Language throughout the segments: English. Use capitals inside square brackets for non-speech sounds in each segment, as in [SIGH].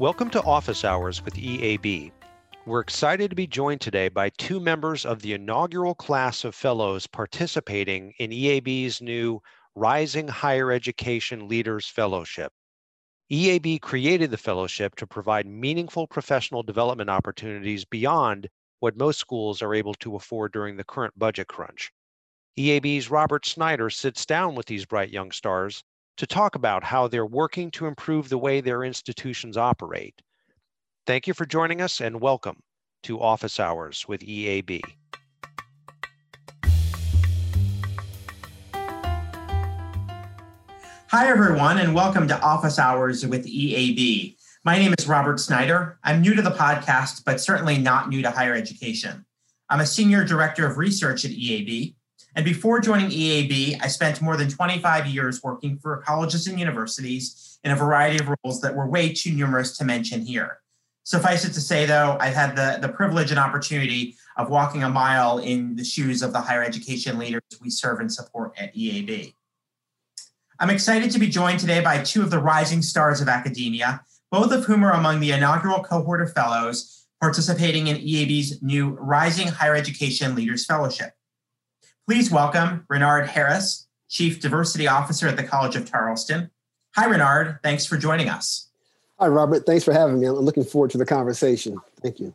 Welcome to Office Hours with EAB. We're excited to be joined today by two members of the inaugural class of fellows participating in EAB's new Rising Higher Education Leaders Fellowship. EAB created the fellowship to provide meaningful professional development opportunities beyond what most schools are able to afford during the current budget crunch. EAB's Robert Snyder sits down with these bright young stars to talk about how they're working to improve the way their institutions operate Thank you for joining us and welcome to Office Hours with EAB. Hi, everyone, and welcome to Office Hours with EAB. My name is Robert Snyder. I'm new to the podcast, but certainly not new to higher education. I'm a senior director of research at EAB. And before joining EAB, I spent more than 25 years working for colleges and universities in a variety of roles that were way too numerous to mention here. Suffice it to say, though, I've had the, the privilege and opportunity of walking a mile in the shoes of the higher education leaders we serve and support at EAB. I'm excited to be joined today by two of the rising stars of academia, both of whom are among the inaugural cohort of fellows participating in EAB's new Rising Higher Education Leaders Fellowship. Please welcome Renard Harris, Chief Diversity Officer at the College of Charleston. Hi, Renard. Thanks for joining us. Hi, Robert. Thanks for having me. I'm looking forward to the conversation. Thank you.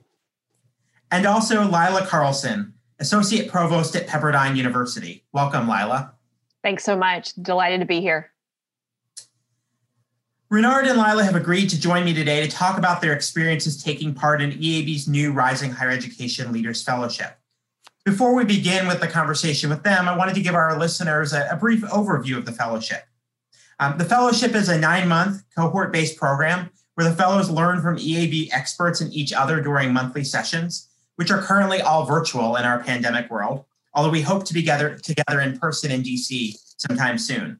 And also Lila Carlson, Associate Provost at Pepperdine University. Welcome, Lila. Thanks so much. Delighted to be here. Renard and Lila have agreed to join me today to talk about their experiences taking part in EAB's new Rising Higher Education Leaders Fellowship. Before we begin with the conversation with them, I wanted to give our listeners a, a brief overview of the fellowship. Um, the fellowship is a nine month cohort based program where the fellows learn from EAB experts and each other during monthly sessions, which are currently all virtual in our pandemic world, although we hope to be together, together in person in DC sometime soon.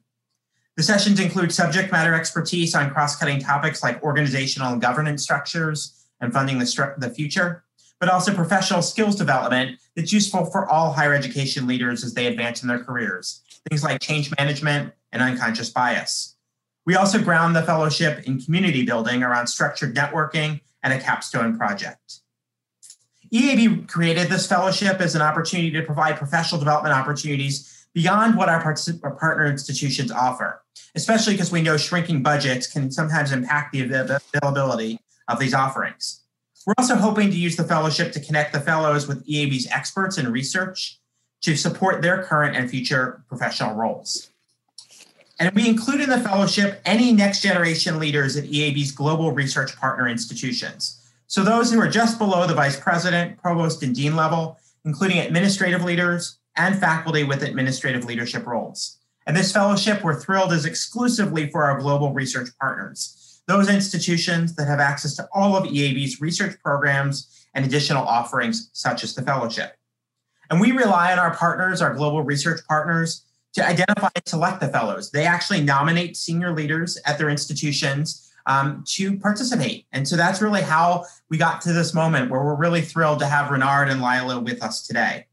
The sessions include subject matter expertise on cross cutting topics like organizational and governance structures and funding the, stru- the future, but also professional skills development that's useful for all higher education leaders as they advance in their careers. Things like change management, and unconscious bias. We also ground the fellowship in community building around structured networking and a capstone project. EAB created this fellowship as an opportunity to provide professional development opportunities beyond what our, partner institutions offer, especially because we know shrinking budgets can sometimes impact the availability of these offerings. We're also hoping to use the fellowship to connect the fellows with EAB's experts in research to support their current and future professional roles. And we include in the fellowship any next generation leaders at EAB's global research partner institutions. So those who are just below the vice president, provost, and dean level, including administrative leaders and faculty with administrative leadership roles. And this fellowship, we're thrilled, is exclusively for our global research partners, those institutions that have access to all of EAB's research programs and additional offerings, such as the fellowship. And we rely on our partners, our global research partners, to identify and select the fellows. They actually nominate senior leaders at their institutions um, to participate. And so that's really how we got to this moment where we're really thrilled to have Renard and Lila with us today.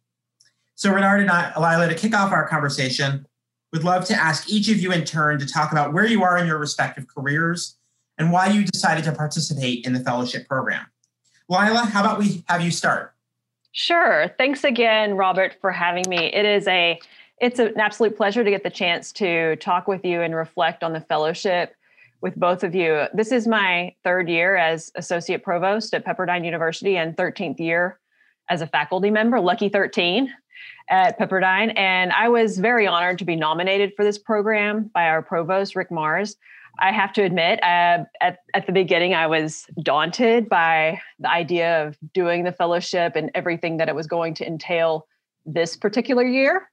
So, Renard and I, Lila, to kick off our conversation, would love to ask each of you in turn to talk about where you are in your respective careers and why you decided to participate in the fellowship program. Lila, how about we have you start? Sure. Thanks again, Robert, for having me. It is a it's an absolute pleasure to get the chance to talk with you and reflect on the fellowship with both of you. This is my third year as associate provost at Pepperdine University and 13th year as a faculty member, lucky 13 at Pepperdine. And I was very honored to be nominated for this program by our provost, Rick Marrs. I have to admit, uh, at, at the beginning, I was daunted by the idea of doing the fellowship and everything that it was going to entail this particular year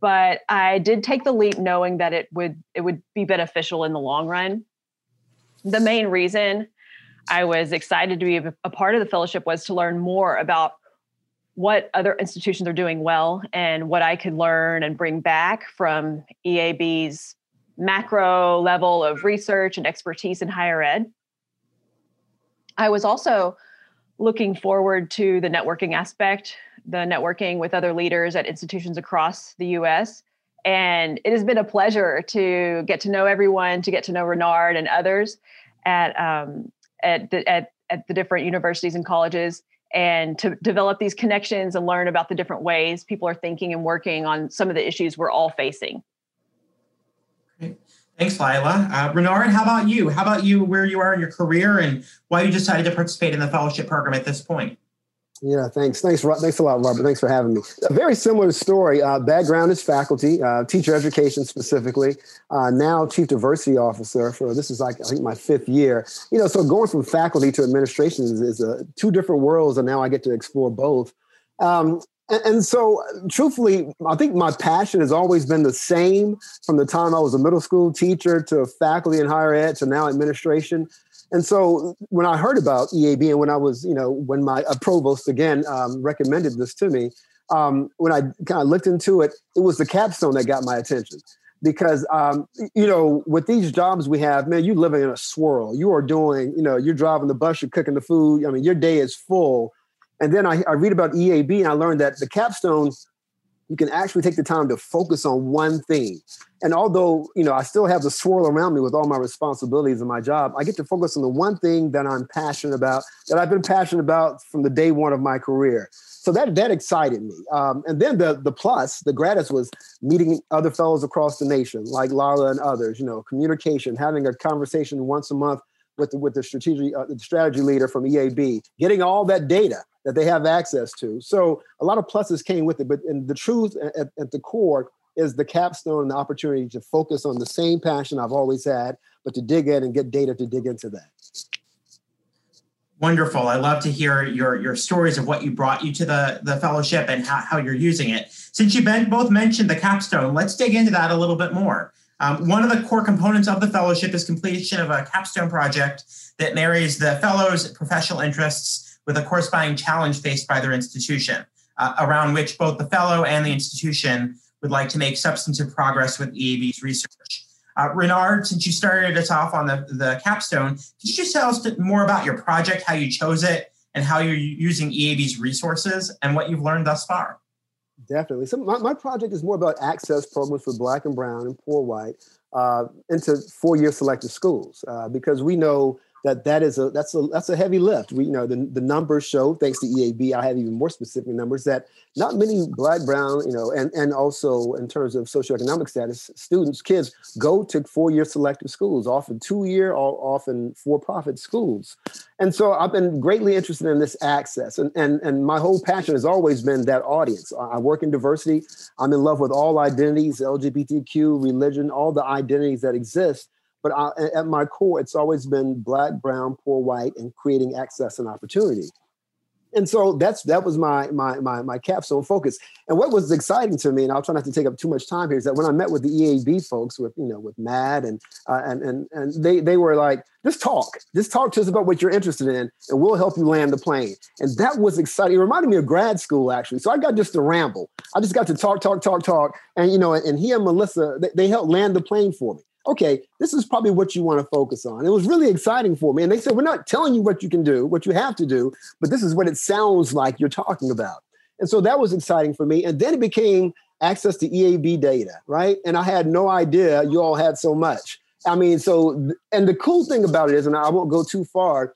but I did take the leap knowing that it would it would be beneficial in the long run. The main reason I was excited to be a part of the fellowship was to learn more about what other institutions are doing well and what I could learn and bring back from EAB's macro level of research and expertise in higher ed. I was also looking forward to the networking aspect the networking with other leaders at institutions across the US. And it has been a pleasure to get to know everyone, to get to know Renard and others at, um, at the, at, at the different universities and colleges and to develop these connections and learn about the different ways people are thinking and working on some of the issues we're all facing. Thanks, Lila. Uh, Renard, how about you? How about you, where you are in your career and why you decided to participate in the fellowship program at this point? Yeah, thanks. Thanks, thanks a lot, Robert. Thanks for having me. A very similar story. Uh, background is faculty, uh, teacher education specifically. Uh, now chief diversity officer for this is like I think my fifth year. You know, so going from faculty to administration is, is a, two different worlds, and now I get to explore both. Um, and, so, truthfully, I think my passion has always been the same from the time I was a middle school teacher to faculty in higher ed to now administration. And so when I heard about EAB and when I was, you know, when my provost again um, recommended this to me, um, when I kind of looked into it, it was the capstone that got my attention. Because, um, you know, with these jobs we have, man, you're living in a swirl. You are doing, you know, you're driving the bus, you're cooking the food. I mean, your day is full. And then I, I read about EAB and I learned that the capstone you can actually take the time to focus on one thing. And although, you know, I still have the swirl around me with all my responsibilities in my job, I get to focus on the one thing that I'm passionate about, that I've been passionate about from the day one of my career. So that that excited me. Um, and then the the plus, the gratis was meeting other fellows across the nation, like Lara and others, you know, communication, having a conversation once a month with the, with the strategy uh, the strategy leader from EAB, getting all that data that they have access to. So a lot of pluses came with it, but and the truth at, at the core is the capstone and the opportunity to focus on the same passion I've always had, but to dig in and get data to dig into that. Wonderful. I love to hear your, your stories of what you brought you to the, the fellowship and how, how you're using it. Since you both mentioned the capstone, let's dig into that a little bit more. Um, one of the core components of the fellowship is completion of a capstone project that marries the fellows' professional interests with a corresponding challenge faced by their institution, uh, around which both the fellow and the institution would like to make substantive progress with EAB's research. Uh, Renard, since you started us off on the, the capstone, could you just tell us more about your project, how you chose it, and how you're using EAB's resources and what you've learned thus far? Definitely. So my, my project is more about access programs for Black and Brown and poor white uh, into four-year selective schools uh, because we know that that is a that's a that's a heavy lift. We you know the, the numbers show, thanks to EAB, I have even more specific numbers that not many black, brown, you know, and and also in terms of socioeconomic status, students, kids go to four-year selective schools, often two-year or often for-profit schools. And so I've been greatly interested in this access. And and and my whole passion has always been that audience. I work in diversity. I'm in love with all identities, LGBTQ, religion, all the identities that exist but I, at my core, it's always been black, brown, poor, white, and creating access and opportunity. And so that's that was my my my my capstone focus. And what was exciting to me, and I'll try not to take up too much time here, is that when I met with the EAB folks, with you know with Matt and uh, and and and they they were like, just talk, just talk to us about what you're interested in, and we'll help you land the plane. And that was exciting. It reminded me of grad school actually. So I got just to ramble. I just got to talk, talk, talk, talk, and you know, and he and Melissa they, they helped land the plane for me okay, this is probably what you want to focus on. It was really exciting for me. And they said, we're not telling you what you can do, what you have to do, but this is what it sounds like you're talking about. And so that was exciting for me. And then it became access to EAB data, right? And I had no idea you all had so much. I mean, so, and the cool thing about it is, and I won't go too far,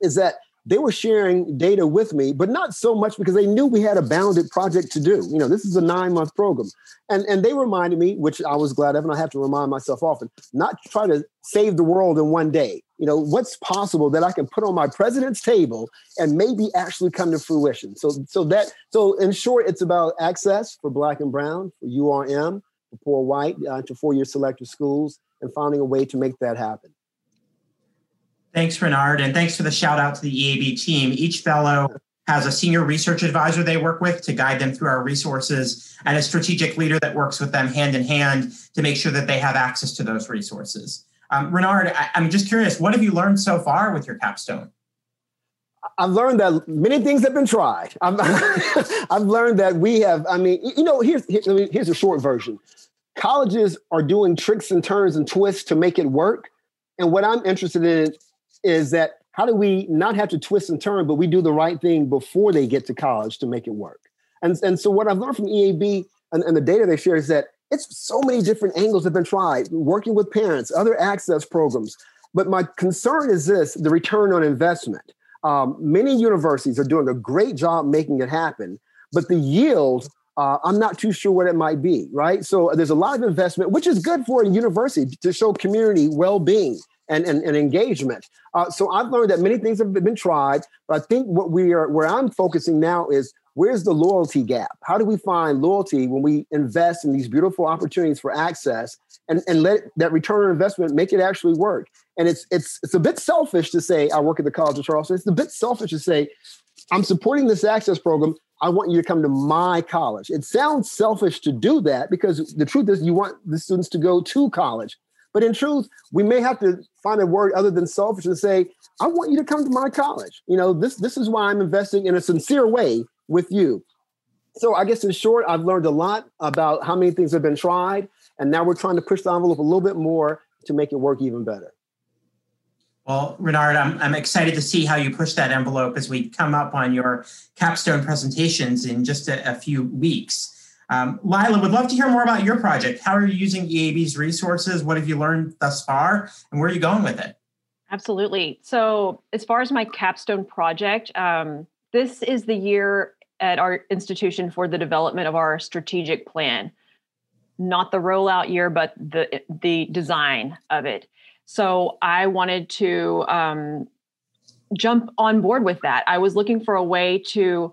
is that they were sharing data with me, but not so much because they knew we had a bounded project to do. You know, this is a nine month program. And, and they reminded me, which I was glad of, and I have to remind myself often, not try to save the world in one day. You know, what's possible that I can put on my president's table and maybe actually come to fruition. So, so that, so in short, it's about access for Black and Brown, for URM, for poor white, uh, to four-year selective schools, and finding a way to make that happen. Thanks, Renard, and thanks for the shout out to the EAB team. Each fellow has a senior research advisor they work with to guide them through our resources and a strategic leader that works with them hand in hand to make sure that they have access to those resources. Um, Renard, I, I'm just curious, what have you learned so far with your capstone? I've learned that many things have been tried. [LAUGHS] I've learned that we have, I mean, you know, here's, here's a short version. Colleges are doing tricks and turns and twists to make it work. And what I'm interested in is that how do we not have to twist and turn, but we do the right thing before they get to college to make it work? And, and so what I've learned from EAB and, and the data they share is that it's so many different angles have been tried, working with parents, other access programs. But my concern is this the return on investment. Um, many universities are doing a great job making it happen, but the yield, uh, I'm not too sure what it might be, right? So there's a lot of investment, which is good for a university to show community well being and, and, and engagement. Uh, so I've learned that many things have been tried, but I think what we are, where I'm focusing now is where's the loyalty gap? How do we find loyalty when we invest in these beautiful opportunities for access and, and let that return on investment make it actually work? And it's it's it's a bit selfish to say I work at the College of Charleston. It's a bit selfish to say I'm supporting this access program. I want you to come to my college. It sounds selfish to do that because the truth is you want the students to go to college. But in truth, we may have to find a word other than selfish and say, I want you to come to my college. You know, this this is why I'm investing in a sincere way with you. So I guess in short, I've learned a lot about how many things have been tried, and now we're trying to push the envelope a little bit more to make it work even better. Well, Renard, I'm, I'm excited to see how you push that envelope as we come up on your capstone presentations in just a, a few weeks. Um, Lila, would love to hear more about your project. How are you using EAB's resources? What have you learned thus far? And where are you going with it? Absolutely. So, as far as my capstone project, um, this is the year at our institution for the development of our strategic plan, not the rollout year, but the the design of it. So I wanted to um, jump on board with that. I was looking for a way to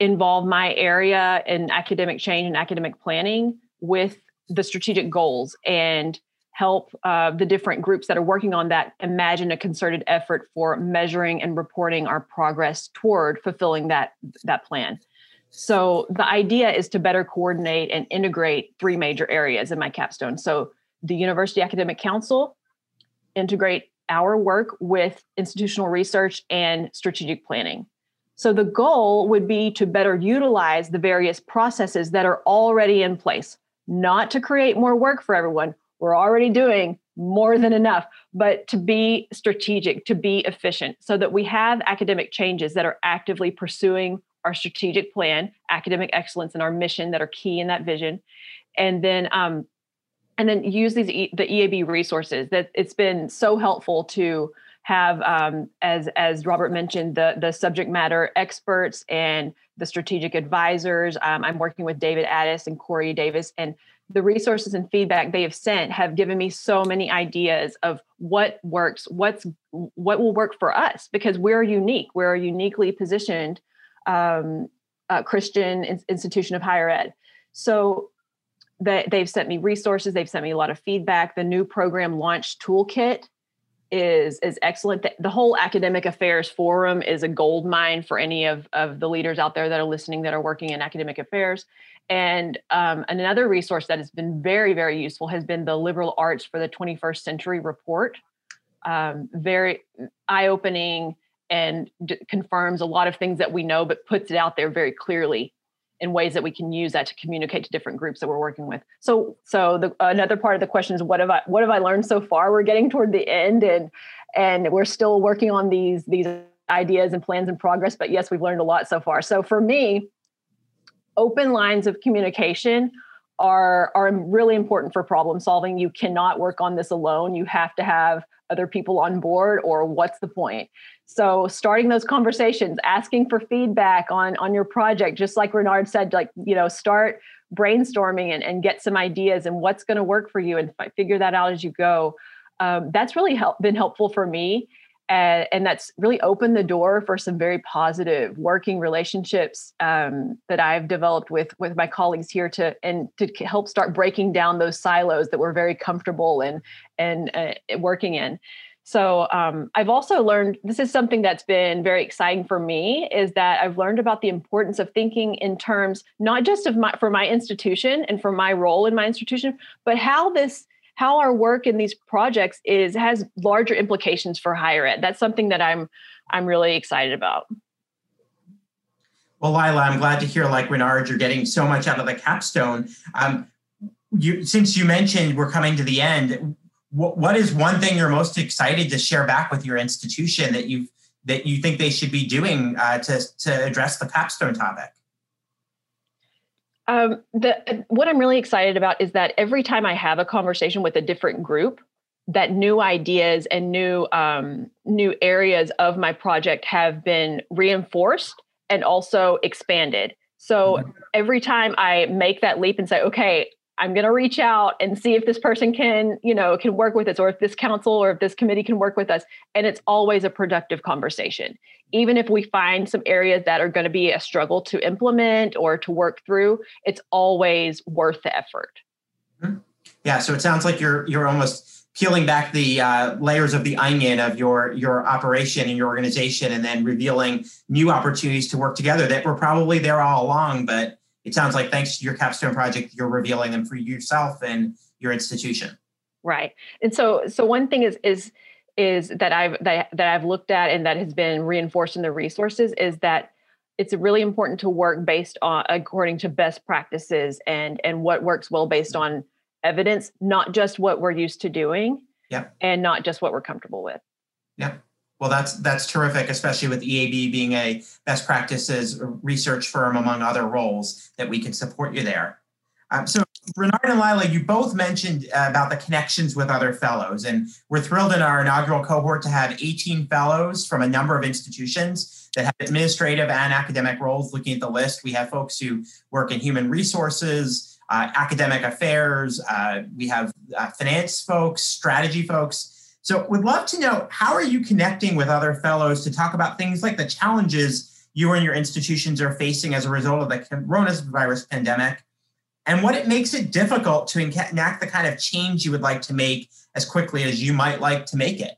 involve my area in academic change and academic planning with the strategic goals and help uh, the different groups that are working on that imagine a concerted effort for measuring and reporting our progress toward fulfilling that that plan so the idea is to better coordinate and integrate three major areas in my capstone so the university academic council integrate our work with institutional research and strategic planning. So the goal would be to better utilize the various processes that are already in place, not to create more work for everyone. We're already doing more than enough, but to be strategic, to be efficient, so that we have academic changes that are actively pursuing our strategic plan, academic excellence, and our mission that are key in that vision. And then um, and then use these e- the EAB resources. That it's been so helpful to have, um, as as Robert mentioned, the the subject matter experts and the strategic advisors. Um, I'm working with David Addis and Corey Davis, and the resources and feedback they have sent have given me so many ideas of what works, what's what will work for us because we're unique. We're a uniquely positioned um, uh, Christian in- institution of higher ed. So that they've sent me resources they've sent me a lot of feedback the new program launch toolkit is is excellent. The, whole academic affairs forum is a gold mine for any of, of the leaders out there that are listening that are working in academic affairs. And um, another resource that has been very very useful has been the liberal arts for the 21st century report. Um, very eye-opening and d- confirms a lot of things that we know but puts it out there very clearly in ways that we can use that to communicate to different groups that we're working with. So, so the, another part of the question is what have I what have I learned so far? We're getting toward the end, and and we're still working on these these ideas and plans and progress. But yes, we've learned a lot so far. So for me, open lines of communication are are really important for problem solving. You cannot work on this alone. You have to have other people on board, or what's the point? So starting those conversations asking for feedback on on your project just like renard said like you know start brainstorming and, and get some ideas and what's going to work for you and figure that out as you go um, that's really help, been helpful for me and, and, that's really opened the door for some very positive working relationships um, that I've developed with with my colleagues here to and to help start breaking down those silos that we're very comfortable in and uh, working in. So um, I've also learned this is something that's been very exciting for me is that I've learned about the importance of thinking in terms not just of my for my institution and for my role in my institution, but how this how our work in these projects is has larger implications for higher ed. That's something that I'm I'm really excited about. Well, Lila, I'm glad to hear, like Renard, you're getting so much out of the capstone. Um, you, since you mentioned we're coming to the end, what, what is one thing you're most excited to share back with your institution that you've that you think they should be doing uh, to to address the capstone topic? Um, the what I'm really excited about is that every time I have a conversation with a different group, that new ideas and new um, new areas of my project have been reinforced and also expanded. So mm-hmm. every time I make that leap and say, okay, I'm going to reach out and see if this person can, you know, can work with us or if this council or if this committee can work with us. And it's always a productive conversation. Even if we find some areas that are going to be a struggle to implement or to work through, it's always worth the effort. Mm-hmm. Yeah. So it sounds like you're, you're almost peeling back the uh, layers of the onion of your your operation and your organization and then revealing new opportunities to work together that were probably there all along but it sounds like thanks to your capstone project you're revealing them for yourself and your institution right and so so one thing is is is that i've that, that i've looked at and that has been reinforced in the resources is that it's really important to work based on according to best practices and and what works well based on evidence, not just what we're used to doing. Yeah. And not just what we're comfortable with. Yeah. Well, that's that's terrific, especially with EAB being a best practices research firm among other roles that we can support you there. Um, so, Renard and Lila, you both mentioned uh, about the connections with other fellows, and we're thrilled in our inaugural cohort to have 18 fellows from a number of institutions that have administrative and academic roles. Looking at the list, we have folks who work in human resources, uh, academic affairs, uh, we have uh, finance folks, strategy folks. So, would love to know how are you connecting with other fellows to talk about things like the challenges you and your institutions are facing as a result of the coronavirus pandemic, and what it makes it difficult to enact the kind of change you would like to make as quickly as you might like to make it.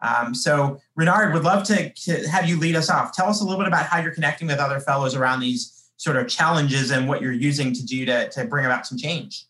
Um, so, Renard, would love to, to have you lead us off. Tell us a little bit about how you're connecting with other fellows around these sort of challenges and what you're using to do to, to bring about some change.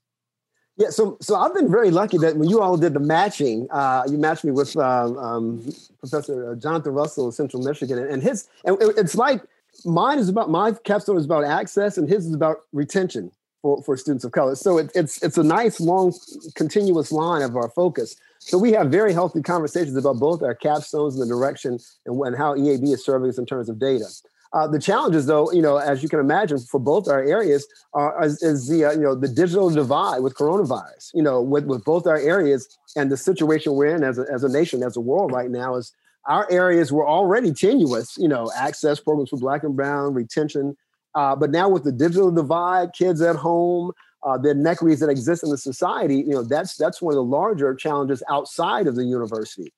Yeah, so so I've been very lucky that when you all did the matching, uh, you matched me with uh, um, Professor Jonathan Russell of Central Michigan, and his and it's like mine is about my capstone is about access, and his is about retention for, for students of color. So it, it's it's a nice long continuous line of our focus. So we have very healthy conversations about both our capstones and the direction and, and how EAB is serving us in terms of data. Uh, the challenges, though, you know, as you can imagine, for both our areas, uh, is, is, the uh, you know the digital divide with coronavirus. You know, with with both our areas and the situation we're in as a, as a nation, as a world right now, is our areas were already tenuous. You know, access programs for Black and Brown, retention, uh, but now with the digital divide, kids at home, uh, the inequities that exist in the society, you know, that's that's one of the larger challenges outside of the university.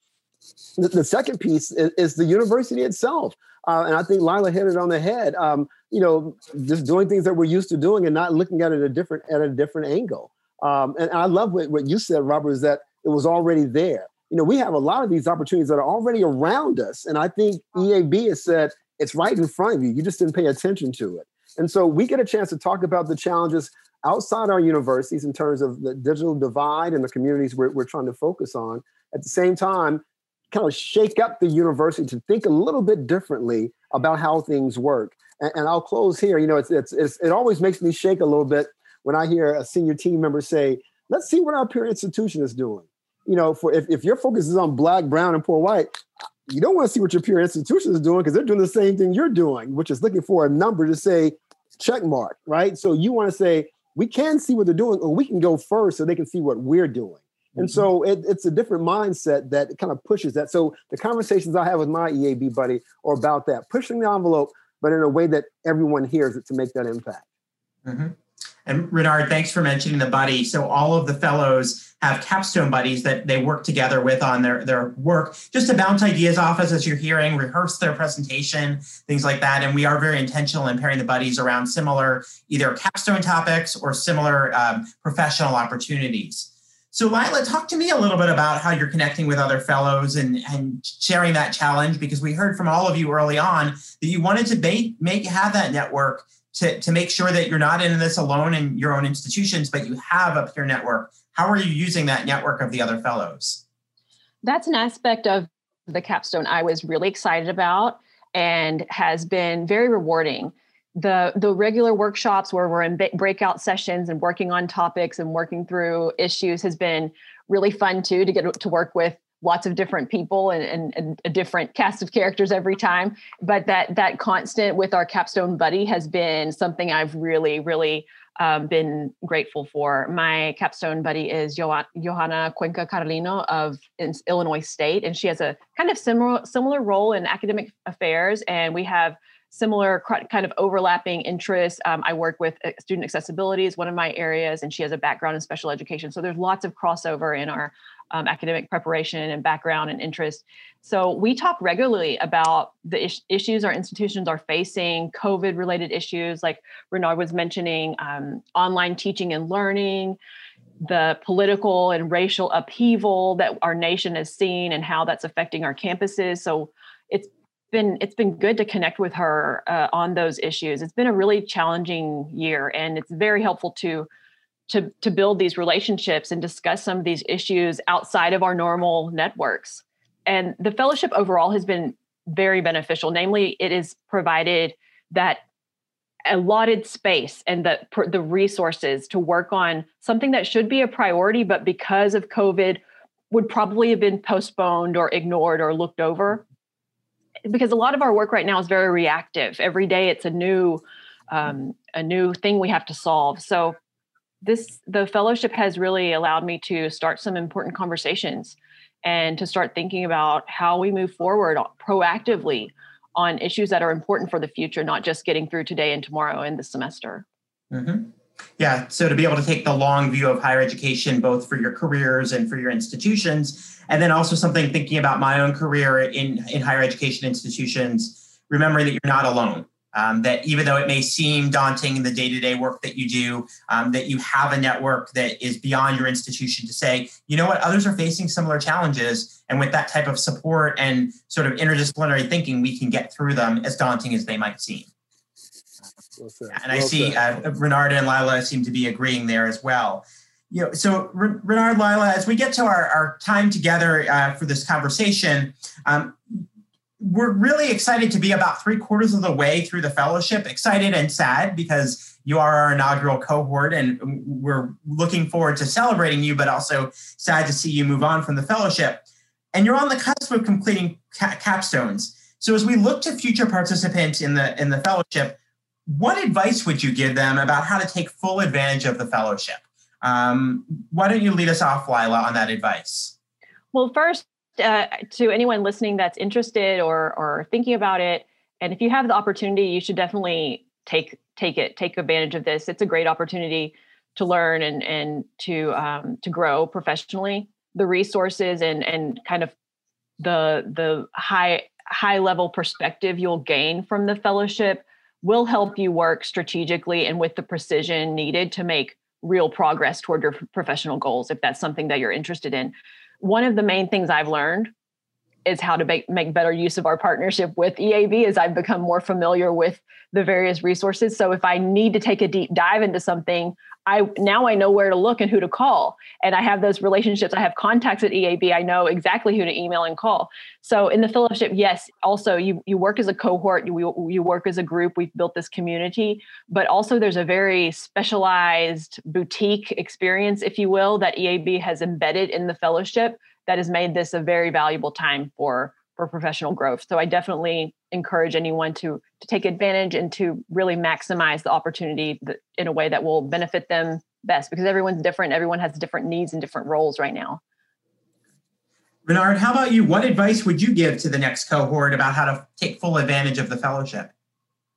The, the second piece is, is the university itself. Uh, and I think Lila hit it on the head. Um, you know, just doing things that we're used to doing and not looking at it a different at a different angle. Um, and I love what, what you said, Robert, is that it was already there. You know, we have a lot of these opportunities that are already around us. And I think EAB has said it's right in front of you. You just didn't pay attention to it. And so we get a chance to talk about the challenges outside our universities in terms of the digital divide and the communities we're, we're trying to focus on. At the same time, kind of shake up the university to think a little bit differently about how things work. And, and I'll close here. You know, it's, it's, it's, it always makes me shake a little bit when I hear a senior team member say, let's see what our peer institution is doing. You know, for if, if your focus is on black, brown, and poor white, you don't want to see what your peer institution is doing because they're doing the same thing you're doing, which is looking for a number to say check mark, right? So you want to say, we can see what they're doing, or we can go first so they can see what we're doing. And mm-hmm. so it, it's a different mindset that kind of pushes that. So the conversations I have with my EAB buddy are about that, pushing the envelope, but in a way that everyone hears it to make that impact. Mm-hmm. And Renard, thanks for mentioning the buddy. So all of the fellows have capstone buddies that they work together with on their, their work, just to bounce ideas off us as you're hearing, rehearse their presentation, things like that. And we are very intentional in pairing the buddies around similar either capstone topics or similar um, professional opportunities. So, Lila, talk to me a little bit about how you're connecting with other fellows and, and sharing that challenge because we heard from all of you early on that you wanted to make, make have that network to, to make sure that you're not in this alone in your own institutions, but you have a peer network. How are you using that network of the other fellows? That's an aspect of the capstone I was really excited about and has been very rewarding the the regular workshops where we're in breakout sessions and working on topics and working through issues has been really fun too to get to work with lots of different people and, and, and, a different cast of characters every time but that that constant with our capstone buddy has been something i've really really um, been grateful for. My capstone buddy is Johanna Cuenca Carlino of Illinois State, and she has a kind of similar similar role in academic affairs, and we have similar kind of overlapping interests. Um, I work with uh, student accessibility is one of my areas, and she has a background in special education. So there's lots of crossover in our um, academic preparation and background and interest. So we talk regularly about the is- issues our institutions are facing, COVID related issues like Renard was mentioning, um, online teaching and learning, the political and racial upheaval that our nation has seen and how that's affecting our campuses. So it's been it's been good to connect with her uh, on those issues. It's been a really challenging year, and it's very helpful to to to build these relationships and discuss some of these issues outside of our normal networks. And the fellowship overall has been very beneficial. Namely, it has provided that allotted space and the the resources to work on something that should be a priority, but because of COVID, would probably have been postponed or ignored or looked over. Because a lot of our work right now is very reactive. Every day, it's a new um, a new thing we have to solve. So this the fellowship has really allowed me to start some important conversations and to start thinking about how we move forward proactively on issues that are important for the future, not just getting through today and tomorrow in the semester. Mm-hmm. Yeah, so to be able to take the long view of higher education, both for your careers and for your institutions, and then also something thinking about my own career in, in higher education institutions, remembering that you're not alone. Um, that even though it may seem daunting in the day-to-day work that you do um, that you have a network that is beyond your institution to say you know what? Others are facing similar challenges and with that type of support and sort of interdisciplinary thinking we can get through them as daunting as they might seem well and i see uh, renard and lila seem to be agreeing there as well you know, so Renard, Lila, as we get to our, our time together uh, for this conversation, um, we're really excited to be about three quarters of the way through the fellowship. Excited and sad because you are our inaugural cohort, and we're looking forward to celebrating you, but also sad to see you move on from the fellowship. And you're on the cusp of completing ca- capstones. So, as we look to future participants in the in the fellowship, what advice would you give them about how to take full advantage of the fellowship? Um, why don't you lead us off, Lila, on that advice? Well, first, uh, to anyone listening that's interested or or thinking about it, and if you have the opportunity, you should definitely take take it, take advantage of this. It's a great opportunity to learn and and to um, to grow professionally. The resources and and kind of the the high high level perspective you'll gain from the fellowship will help you work strategically and with the precision needed to make real progress toward your professional goals if that's something that you're interested in one of the main things I've learned is how to make, make better use of our partnership with EAB as I've become more familiar with the various resources. So if I need to take a deep dive into something, I now I know where to look and who to call. And I have those relationships. I have contacts at EAB. I know exactly who to email and call. So in the fellowship, yes, also you you work as a cohort, you you work as a group. We've built this community, but also there's a very specialized boutique experience, if you will, that EAB has embedded in the fellowship that has made this a very valuable time for for professional growth. So I definitely encourage anyone to to take advantage and to really maximize the opportunity in a way that will benefit them best because everyone's different. Everyone has different needs and different roles right now. Renard, how about you? What advice would you give to the next cohort about how to take full advantage of the fellowship?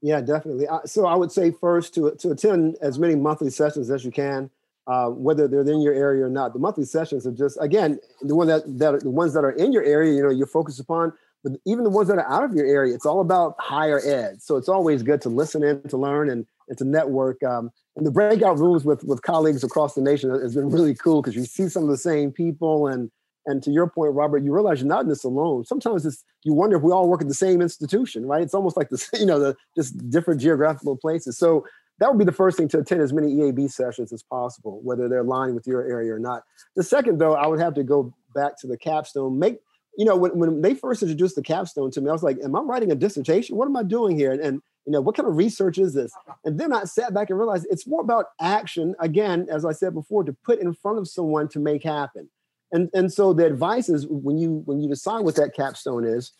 Yeah, definitely. So I would say first to to attend as many monthly sessions as you can, uh, whether they're in your area or not. The monthly sessions are just again the one that that the ones that are in your area. You know, you're focused upon. But even the ones that are out of your area, it's all about higher ed. So it's always good to listen in, to learn, and, and to network. Um, and the breakout rooms with with colleagues across the nation has been really cool because you see some of the same people and and to your point, Robert, you realize you're not in this alone. Sometimes it's you wonder if we all work at the same institution, right? It's almost like this, [LAUGHS] you know, the just different geographical places. So that would be the first thing to attend as many EAB sessions as possible, whether they're aligned with your area or not. The second, though, I would have to go back to the capstone. Make you know when, when they first introduced the capstone to me, I was like, "Am I writing a dissertation? What am I doing here?" And, and you know, what kind of research is this? And then I sat back and realized it's more about action. Again, as I said before, to put in front of someone to make happen. And and so the advice is when you when you decide what that capstone is,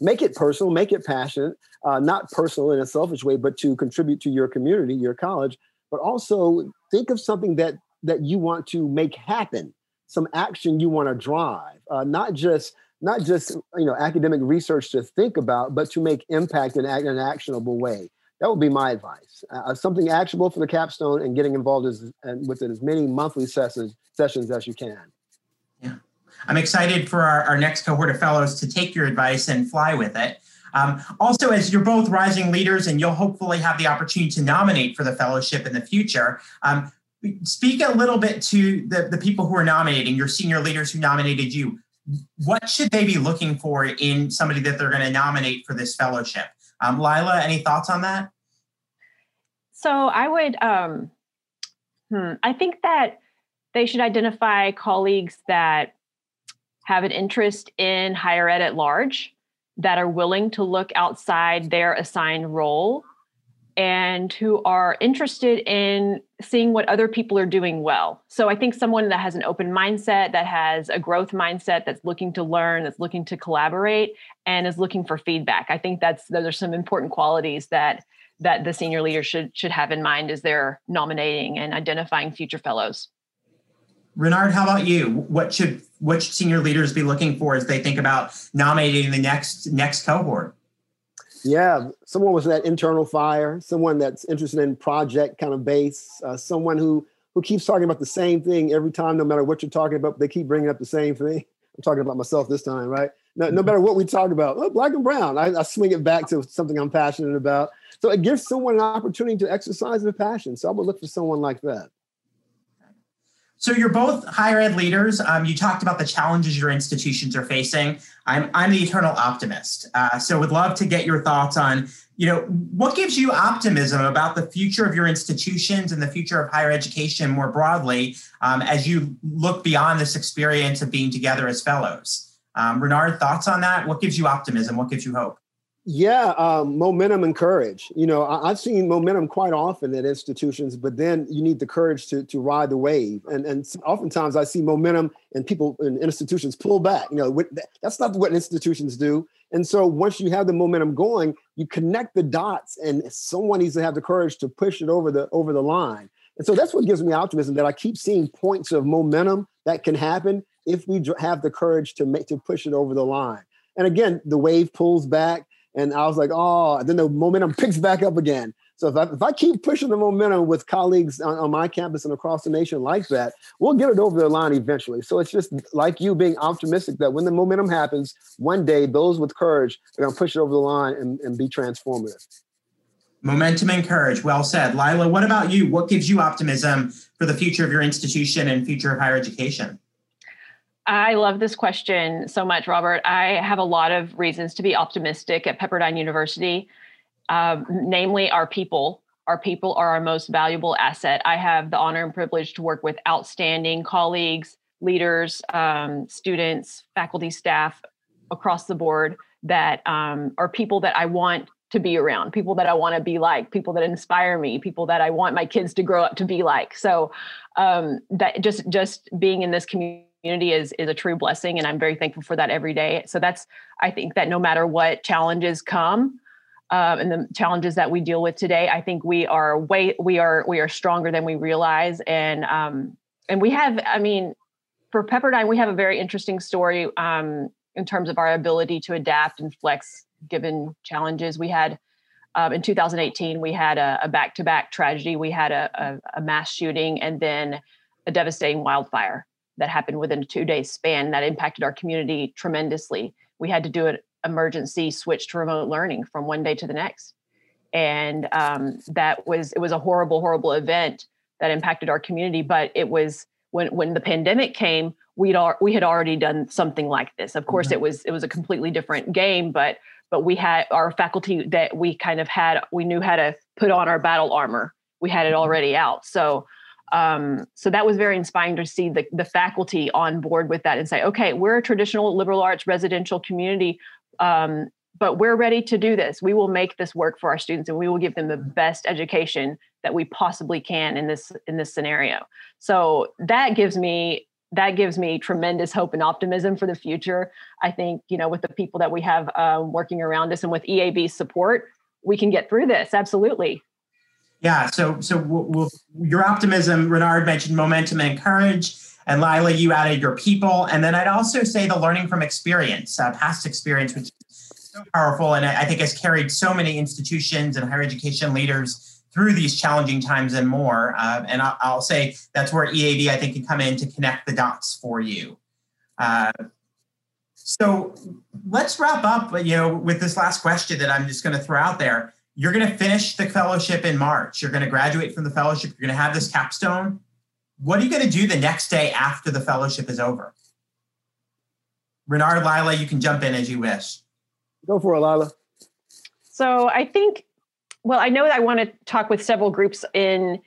make it personal, make it passionate, uh, not personal in a selfish way, but to contribute to your community, your college. but also think of something that that you want to make happen, some action you want to drive, uh, not just not just you know academic research to think about, but to make impact in, an actionable way. That would be my advice. Uh, something actionable for the capstone and getting involved as, and with as many monthly sessions sessions as you can. Yeah, I'm excited for our, our next cohort of fellows to take your advice and fly with it. Um, also, as you're both rising leaders and you'll hopefully have the opportunity to nominate for the fellowship in the future, um, speak a little bit to the, the people who are nominating, your senior leaders who nominated you. What should they be looking for in somebody that they're going to nominate for this fellowship? Um, Lila, any thoughts on that? So I would, um, hmm, I think that they should identify colleagues that have an interest in higher ed at large that are willing to look outside their assigned role and who are interested in seeing what other people are doing well. So I think someone that has an open mindset, that has a growth mindset, that's looking to learn, that's looking to collaborate, and is looking for feedback. I think that's those are some important qualities that that the senior leader should should have in mind as they're nominating and identifying future fellows. Renard, how about you? What should which senior leaders be looking for as they think about nominating the next next cohort? Yeah, someone with that internal fire, someone that's interested in project kind of base, uh, someone who who keeps talking about the same thing every time, no matter what you're talking about. They keep bringing up the same thing. [LAUGHS] I'm talking about myself this time, right? No, no matter what we talk about, oh, black and brown, I, I swing it back to something I'm passionate about. So it gives someone an opportunity to exercise their passion. So I would look for someone like that. So you're both higher ed leaders. Um, you talked about the challenges your institutions are facing. I'm I'm the eternal optimist. Uh, so would love to get your thoughts on you know what gives you optimism about the future of your institutions and the future of higher education more broadly um, as you look beyond this experience of being together as fellows. Um, Renard, thoughts on that? What gives you optimism? What gives you hope? Yeah, um, momentum and courage. You know, I, have seen momentum quite often at institutions, but then you need the courage to to ride the wave. And and oftentimes I see momentum and people in institutions pull back. You know, that's not what institutions do. And so once you have the momentum going, you connect the dots, and someone needs to have the courage to push it over the over the line. And so that's what gives me optimism that I keep seeing points of momentum that can happen if we have the courage to make to push it over the line. And again, the wave pulls back and I was like, oh, then the momentum [LAUGHS] picks back up again. So if I, if I keep pushing the momentum with colleagues on, on, my campus and across the nation like that, we'll get it over the line eventually. So it's just like you being optimistic that when the momentum happens, one day those with courage are going to push it over the line and, and be transformative. Momentum and courage. Well said. Lila, what about you? What gives you optimism for the future of your institution and future of higher education? I love this question so much, Robert. I have a lot of reasons to be optimistic at Pepperdine University, um, namely our people. Our people are our most valuable asset. I have the honor and privilege to work with outstanding colleagues, leaders, um, students, faculty, staff across the board that um, are people that I want to be around, people that I want to be like, people that inspire me, people that I want my kids to grow up to be like. So um, that just just being in this community community is is a true blessing and i'm very thankful for that every day. So that's i think that no matter what challenges come um, and the challenges that we deal with today i think we are way we are we are stronger than we realize. And um and we have i mean for pepperdine we have a very interesting story um in terms of our ability to adapt and flex given challenges. We had um, in 2018 we had a, a back-to-back tragedy. We had a, a, a mass shooting and then a devastating wildfire that happened within a two day span that impacted our community tremendously. We had to do an emergency switch to remote learning from one day to the next. And um, that was, it was a horrible, horrible event that impacted our community. But it was when, when the pandemic came, we'd al- we had already done something like this. Of course, mm-hmm. it was, it was a completely different game, but, but we had our faculty that we kind of had, we knew how to put on our battle armor. We had it mm-hmm. already out. So um, so that was very inspiring to see the, the faculty on board with that and say, okay, we're a traditional liberal arts residential community, um, but we're ready to do this. We will make this work for our students and we will give them the best education that we possibly can in this in this scenario. So that gives me that gives me tremendous hope and optimism for the future. I think you know with the people that we have um, working around us and with EAB support, we can get through this. Absolutely. Yeah, so so we'll, we'll, your optimism, Renard mentioned momentum and courage, and Lila, you added your people, and then I'd also say the learning from experience, uh, past experience, which is so powerful, and I think has carried so many institutions and higher education leaders through these challenging times and more. Uh, and I'll, I'll, say that's where EAB, I think can come in to connect the dots for you. Uh, so let's wrap up, you know, with this last question that I'm just going to throw out there. You're going to finish the fellowship in March. You're going to graduate from the fellowship. You're going to have this capstone. What are you going to do the next day after the fellowship is over? Renard, Lila, you can jump in as you wish. Go for it, Lila. So I think, well, I know that I want to talk with several groups in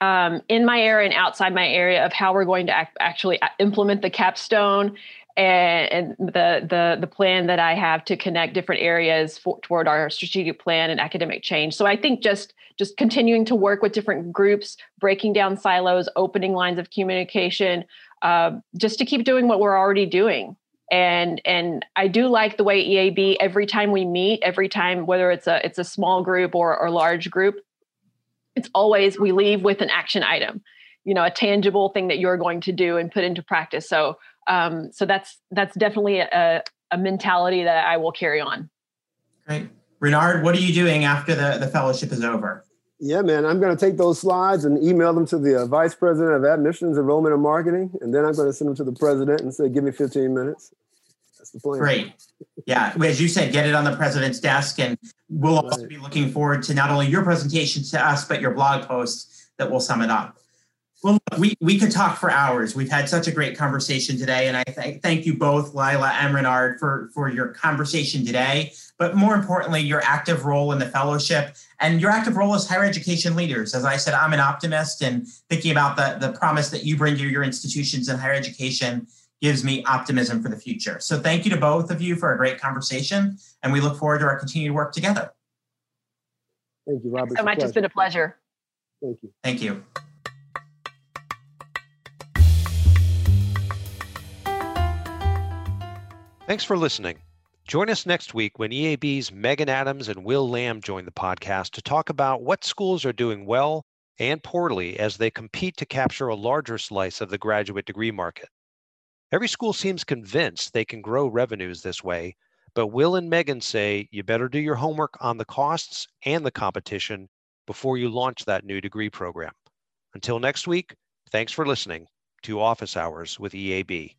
um, in my area and outside my area of how we're going to act, actually implement the capstone and, and, the, the the plan that I have to connect different areas for, toward our strategic plan and academic change. So I think just just continuing to work with different groups, breaking down silos, opening lines of communication, uh, just to keep doing what we're already doing. And and I do like the way EAB every time we meet, every time whether it's a it's a small group or or large group, it's always we leave with an action item, you know, a tangible thing that you're going to do and put into practice. So um, so that's that's definitely a, a mentality that I will carry on. Great. Renard, what are you doing after the, the fellowship is over? Yeah, man, I'm going to take those slides and email them to the uh, vice president of admissions, enrollment, and marketing, and then I'm going to send them to the president and say, "Give me 15 minutes." That's the plan. Great. Yeah, as you said, get it on the president's desk, and we'll also be looking forward to not only your presentation to us, but your blog post that will sum it up. Well, we, we could talk for hours. We've had such a great conversation today, and I th- thank you both, Lila and Renard, for, for your conversation today. But more importantly, your active role in the fellowship and your active role as higher education leaders. As I said, I'm an optimist, and thinking about the, the promise that you bring to your institutions in higher education gives me optimism for the future. So, thank you to both of you for a great conversation, and we look forward to our continued work together. Thank you, Robert. so much. It's been a pleasure. Thank you. Thank you. Thanks for listening. Join us next week when EAB's Megan Adams and Will Lamb join the podcast to talk about what schools are doing well and poorly as they compete to capture a larger slice of the graduate degree market. Every school seems convinced they can grow revenues this way, but Will and Megan say you better do your homework on the costs and the competition before you launch that new degree program. Until next week, thanks for listening to Office Hours with EAB.